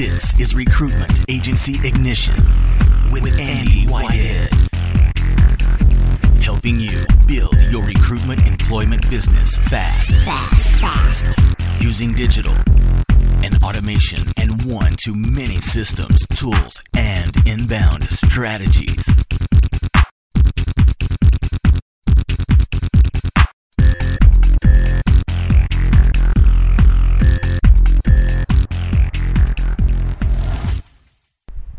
This is Recruitment Agency Ignition with, Andy Whitehead. Helping you build your recruitment employment business fast. Fast, fast. Using digital and automation and one to many systems, tools, and inbound strategies.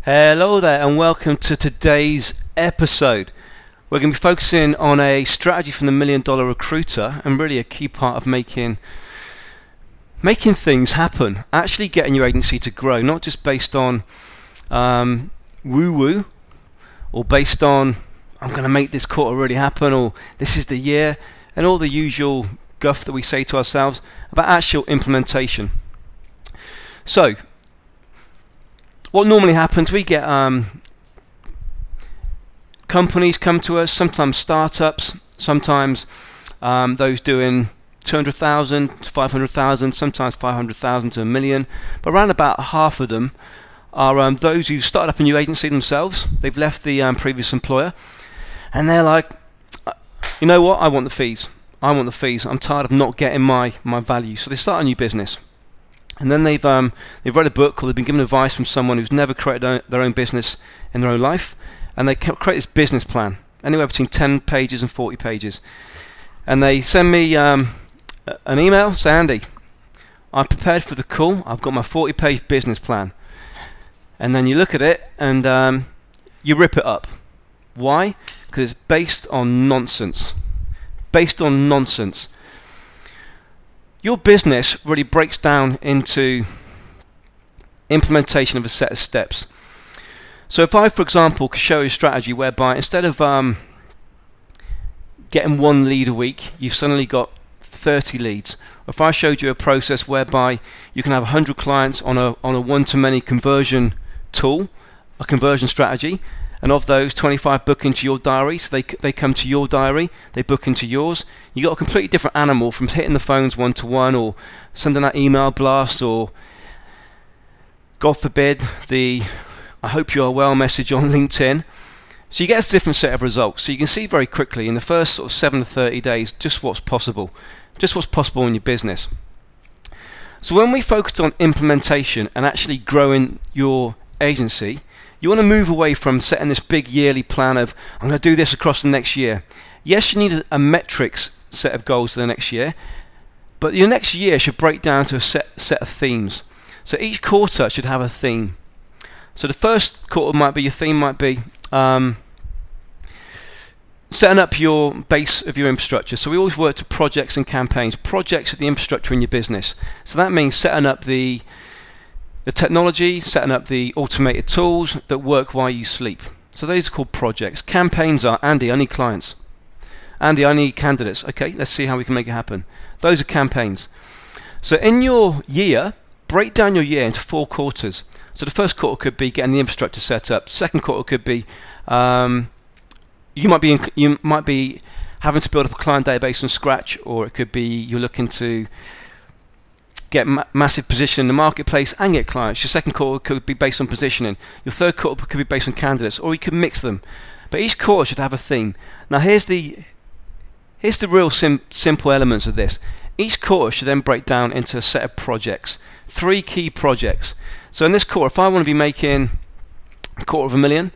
Hello there, and welcome to today's episode. We're going to be focusing on a strategy from the Million Dollar Recruiter, and really a key part of making making things happen. Actually, getting your agency to grow, not just based on um, woo woo, or based on I'm going to make this quarter really happen, or this is the year, and all the usual guff that we say to ourselves about actual implementation. So, what normally happens, we get um, companies come to us, sometimes startups, sometimes um, those doing 200,000 to 500,000, sometimes 500,000 to a million, but around about half of them are um, those who started up a new agency themselves. They've left the um, previous employer, and they're like, uh, you know what? I want the fees. I want the fees. I'm tired of not getting my my value. So they start a new business and then they've um, they've read a book or they've been given advice from someone who's never created their own business in their own life, and they create this business plan, anywhere between 10 pages and 40 pages, and they send me um, an email, say Andy, I'm prepared for the call. I've got my 40-page business plan, and then you look at it and um, you rip it up. Why? Because it's based on nonsense. Based on nonsense your business really breaks down into implementation of a set of steps. So if I, for example, could show you a strategy whereby instead of um, getting one lead a week, you've suddenly got 30 leads. If I showed you a process whereby you can have 100 clients on a on a one-to-many conversion tool, a conversion strategy, and of those 25 book into your diary. So they, they come to your diary. They book into yours. You got a completely different animal from hitting the phones one to one or sending out email blasts or god forbid the i hope you are well message on linkedin. So you get a different set of results. So you can see very quickly in the first sort of 7 to 30 days just what's possible just what's possible in your business. So when we focused on implementation and actually growing your agency you want to move away from setting this big yearly plan of, I'm going to do this across the next year. Yes, you need a, metrics set of goals for the next year, but your next year should break down to a set, set of themes. So each quarter should have a theme. So the first quarter might be, your theme might be, um, setting up your base of your infrastructure. So we always work to projects and campaigns. Projects are the infrastructure in your business. So that means setting up the the technology, setting up the automated tools that work while you sleep. So these are called projects. Campaigns are Andy, I need clients. Andy, I need candidates. Okay, let's see how we can make it happen. Those are campaigns. So in your year, break down your year into four quarters. So the first quarter could be getting the infrastructure set up. Second quarter could be um, you might be in, you might be having to build up a client database from scratch, or it could be you're looking to get ma- massive position in the marketplace and get clients. Your second quarter could be based on positioning. Your third quarter could be based on candidates, or you could mix them. But each quarter should have a theme. Now here's the here's the real sim- simple elements of this. Each quarter should then break down into a set of projects, three key projects. So in this quarter, if I want to be making a quarter of a million,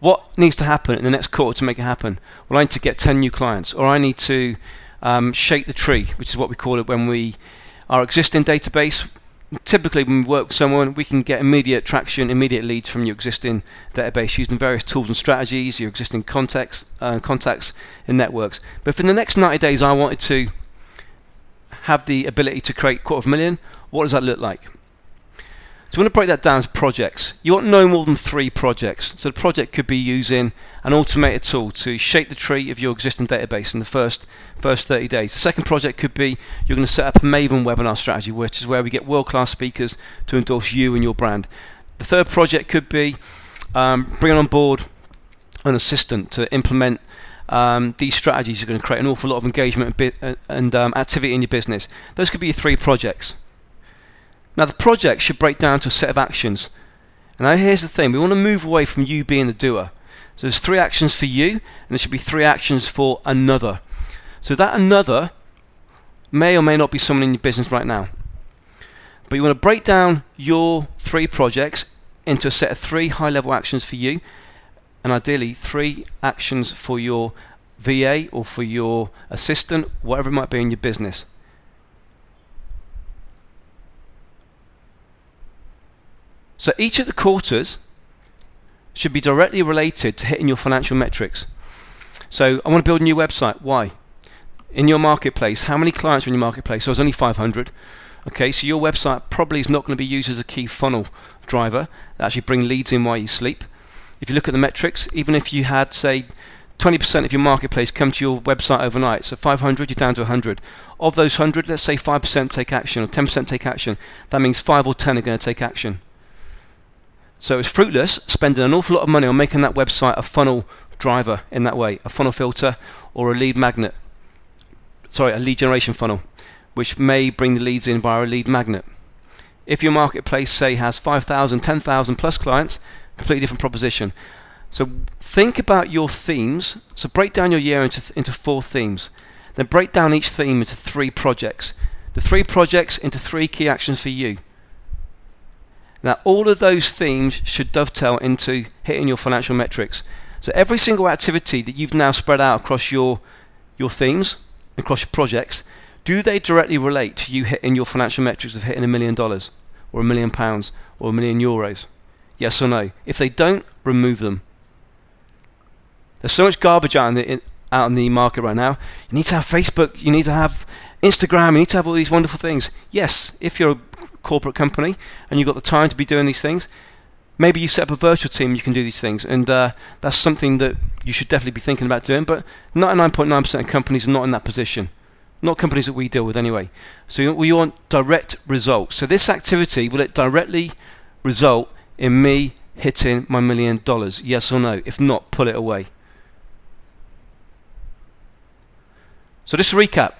what needs to happen in the next quarter to make it happen? Well, I need to get 10 new clients, or I need to um, shake the tree, which is what we call it when we our existing database. Typically, when we work with someone, we can get immediate traction, immediate leads from your existing database using various tools and strategies, your existing contacts, uh, contacts and networks. But for the next 90 days, I wanted to have the ability to create quarter of a million. What does that look like? So we want to break that down as projects. You want no more than three projects. So the project could be using an automated tool to shape the tree of your existing database in the first first 30 days. The second project could be you're going to set up a Maven webinar strategy, which is where we get world-class speakers to endorse you and your brand. The third project could be um, bringing on board an assistant to implement um, these strategies are going to create an awful lot of engagement and, um, activity in your business. Those could be your three projects. Now, the project should break down to a set of actions. Now, here's the thing we want to move away from you being the doer. So, there's three actions for you, and there should be three actions for another. So, that another may or may not be someone in your business right now. But you want to break down your three projects into a set of three high level actions for you, and ideally, three actions for your VA or for your assistant, whatever it might be in your business. So each of the quarters should be directly related to hitting your financial metrics. So I want to build a new website. Why? In your marketplace, how many clients are in your marketplace? So it's only 500. Okay, so your website probably is not going to be used as a key funnel driver that actually bring leads in while you sleep. If you look at the metrics, even if you had say 20% of your marketplace come to your website overnight, so 500, you're down to 100. Of those 100, let's say 5% take action or 10% take action. That means 5 or 10 are going to take action. So it's fruitless spending an awful lot of money on making that website a funnel driver in that way, a funnel filter or a lead magnet. Sorry, a lead generation funnel, which may bring the leads in via a lead magnet. If your marketplace, say, has 5,000, 10,000 plus clients, completely different proposition. So think about your themes. So break down your year into, into four themes. Then break down each theme into three projects. The three projects into three key actions for you. Now, all of those themes should dovetail into hitting your financial metrics. So, every single activity that you've now spread out across your, your themes, across your projects, do they directly relate to you hitting your financial metrics of hitting a million dollars, or a million pounds, or a million euros? Yes or no? If they don't, remove them. There's so much garbage out in the, in, out in the market right now. You need to have Facebook, you need to have Instagram, you need to have all these wonderful things. Yes, if you're corporate company and you've got the time to be doing these things, maybe you set up a virtual team, you can do these things, and uh, that's something that you should definitely be thinking about doing. But 99.9% of companies are not in that position, not companies that we deal with anyway. So we want direct results. So this activity will it directly result in me hitting my million dollars? Yes or no? If not, pull it away. So just to recap,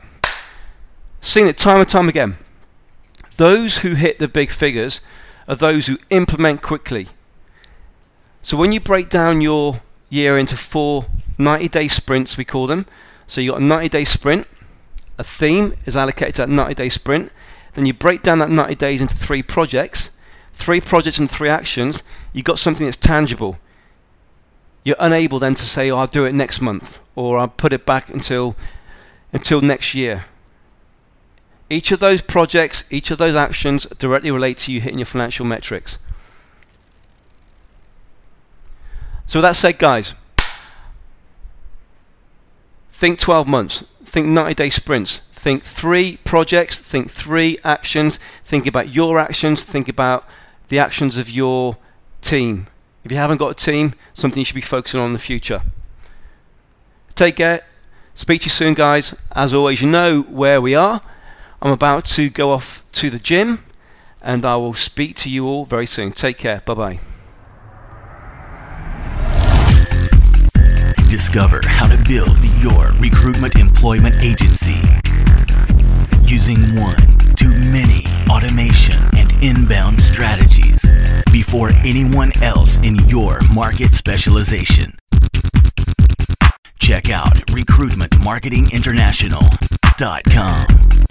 seen it time and time again. Those who hit the big figures are those who implement quickly. So when you break down your year into four 90 day sprints, we call them. So you've got a 90 day sprint, a theme is allocated to that 90 day sprint. Then you break down that 90 days into three projects, three projects and three actions. You've got something that's tangible. You're unable then to say, oh, I'll do it next month or I'll put it back until, until next year. Each of those projects, each of those actions directly relate to you hitting your financial metrics. So, with that said, guys, think 12 months, think 90 day sprints, think three projects, think three actions, think about your actions, think about the actions of your team. If you haven't got a team, something you should be focusing on in the future. Take care. Speak to you soon, guys. As always, you know where we are. I'm about to go off to the gym and I will speak to you all very soon. Take care. Bye bye. Discover how to build your recruitment employment agency using one to many automation and inbound strategies before anyone else in your market specialization. Check out recruitmentmarketinginternational.com.